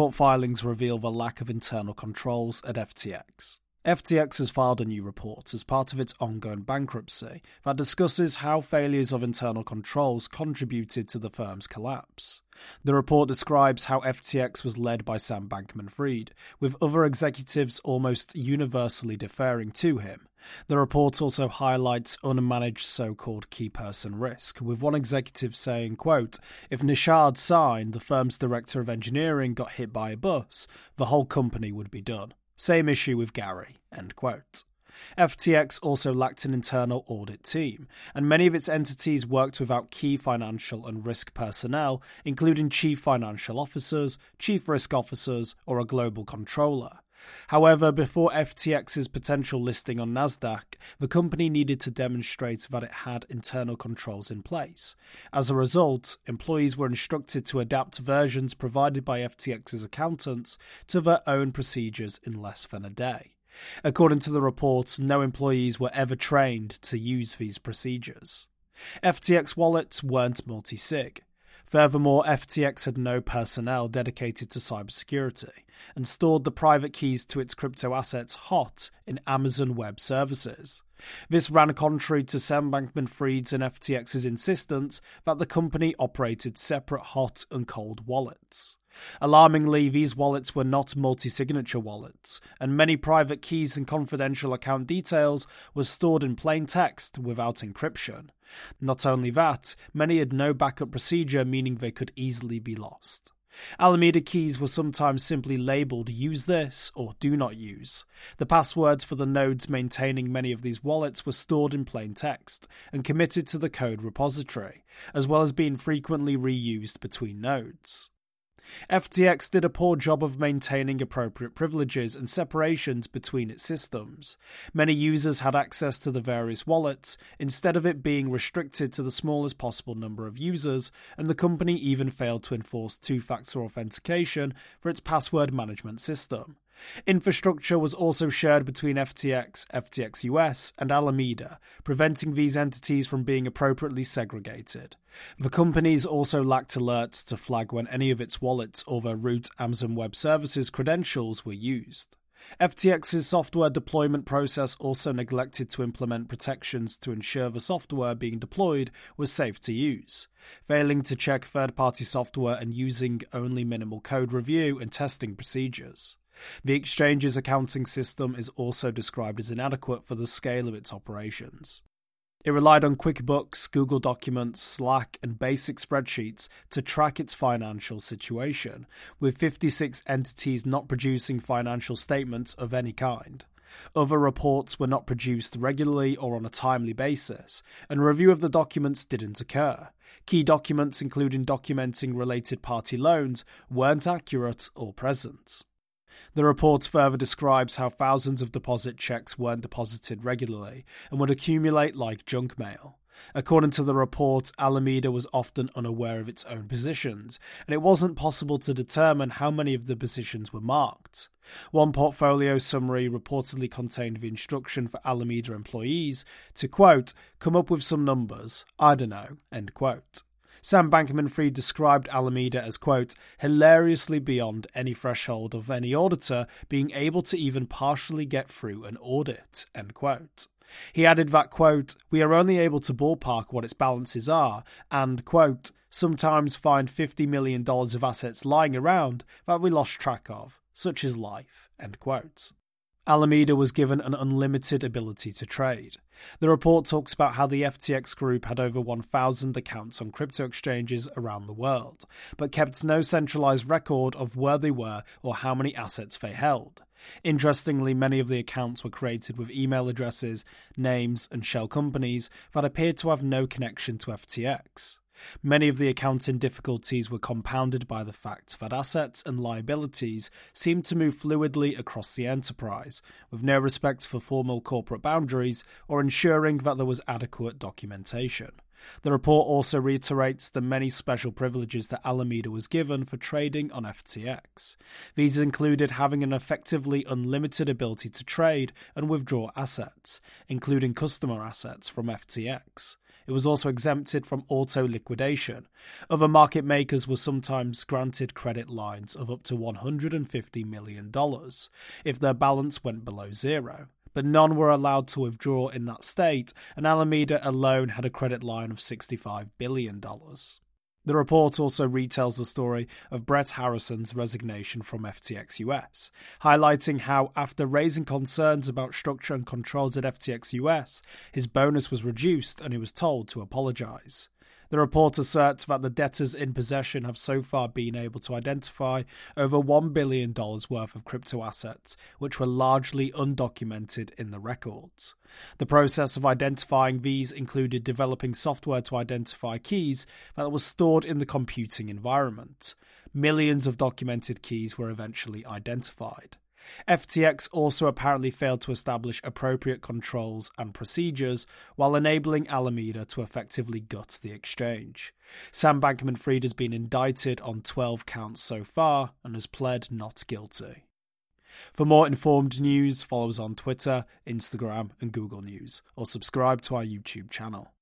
court filings reveal the lack of internal controls at FTX. FTX has filed a new report as part of its ongoing bankruptcy that discusses how failures of internal controls contributed to the firm's collapse. The report describes how FTX was led by Sam Bankman Fried, with other executives almost universally deferring to him. The report also highlights unmanaged so called key person risk, with one executive saying, quote, If Nishad Singh, the firm's director of engineering, got hit by a bus, the whole company would be done. Same issue with Gary. End quote. FTX also lacked an internal audit team, and many of its entities worked without key financial and risk personnel, including chief financial officers, chief risk officers, or a global controller. However, before FTX's potential listing on Nasdaq, the company needed to demonstrate that it had internal controls in place. As a result, employees were instructed to adapt versions provided by FTX's accountants to their own procedures in less than a day. According to the report, no employees were ever trained to use these procedures. FTX wallets weren't multi sig. Furthermore, FTX had no personnel dedicated to cybersecurity and stored the private keys to its crypto assets hot in Amazon Web Services. This ran contrary to Sam Bankman Fried's and FTX's insistence that the company operated separate hot and cold wallets. Alarmingly, these wallets were not multi signature wallets, and many private keys and confidential account details were stored in plain text without encryption. Not only that, many had no backup procedure, meaning they could easily be lost. Alameda keys were sometimes simply labeled use this or do not use. The passwords for the nodes maintaining many of these wallets were stored in plain text and committed to the code repository, as well as being frequently reused between nodes. FTX did a poor job of maintaining appropriate privileges and separations between its systems. Many users had access to the various wallets, instead of it being restricted to the smallest possible number of users, and the company even failed to enforce two factor authentication for its password management system. Infrastructure was also shared between FTX, FTX US, and Alameda, preventing these entities from being appropriately segregated. The companies also lacked alerts to flag when any of its wallets or their root Amazon Web Services credentials were used. FTX's software deployment process also neglected to implement protections to ensure the software being deployed was safe to use, failing to check third party software and using only minimal code review and testing procedures. The exchange's accounting system is also described as inadequate for the scale of its operations. It relied on QuickBooks, Google Documents, Slack, and basic spreadsheets to track its financial situation, with 56 entities not producing financial statements of any kind. Other reports were not produced regularly or on a timely basis, and review of the documents didn't occur. Key documents, including documenting related party loans, weren't accurate or present. The report further describes how thousands of deposit checks weren't deposited regularly and would accumulate like junk mail. According to the report, Alameda was often unaware of its own positions, and it wasn't possible to determine how many of the positions were marked. One portfolio summary reportedly contained the instruction for Alameda employees to, quote, come up with some numbers, I don't know, end quote. Sam Bankman Fried described Alameda as, quote, hilariously beyond any threshold of any auditor being able to even partially get through an audit, end quote. He added that, quote, we are only able to ballpark what its balances are, and, quote, sometimes find $50 million of assets lying around that we lost track of, such as life, end quote. Alameda was given an unlimited ability to trade. The report talks about how the FTX group had over 1,000 accounts on crypto exchanges around the world, but kept no centralized record of where they were or how many assets they held. Interestingly, many of the accounts were created with email addresses, names, and shell companies that appeared to have no connection to FTX. Many of the accounting difficulties were compounded by the fact that assets and liabilities seemed to move fluidly across the enterprise, with no respect for formal corporate boundaries or ensuring that there was adequate documentation. The report also reiterates the many special privileges that Alameda was given for trading on FTX. These included having an effectively unlimited ability to trade and withdraw assets, including customer assets from FTX. It was also exempted from auto liquidation. Other market makers were sometimes granted credit lines of up to $150 million if their balance went below zero but none were allowed to withdraw in that state, and Alameda alone had a credit line of $65 billion. The report also retells the story of Brett Harrison's resignation from FTX US, highlighting how, after raising concerns about structure and controls at FTX US, his bonus was reduced and he was told to apologize. The report asserts that the debtors in possession have so far been able to identify over $1 billion worth of crypto assets, which were largely undocumented in the records. The process of identifying these included developing software to identify keys that were stored in the computing environment. Millions of documented keys were eventually identified. FTX also apparently failed to establish appropriate controls and procedures while enabling Alameda to effectively gut the exchange. Sam Bankman Fried has been indicted on 12 counts so far and has pled not guilty. For more informed news, follow us on Twitter, Instagram, and Google News, or subscribe to our YouTube channel.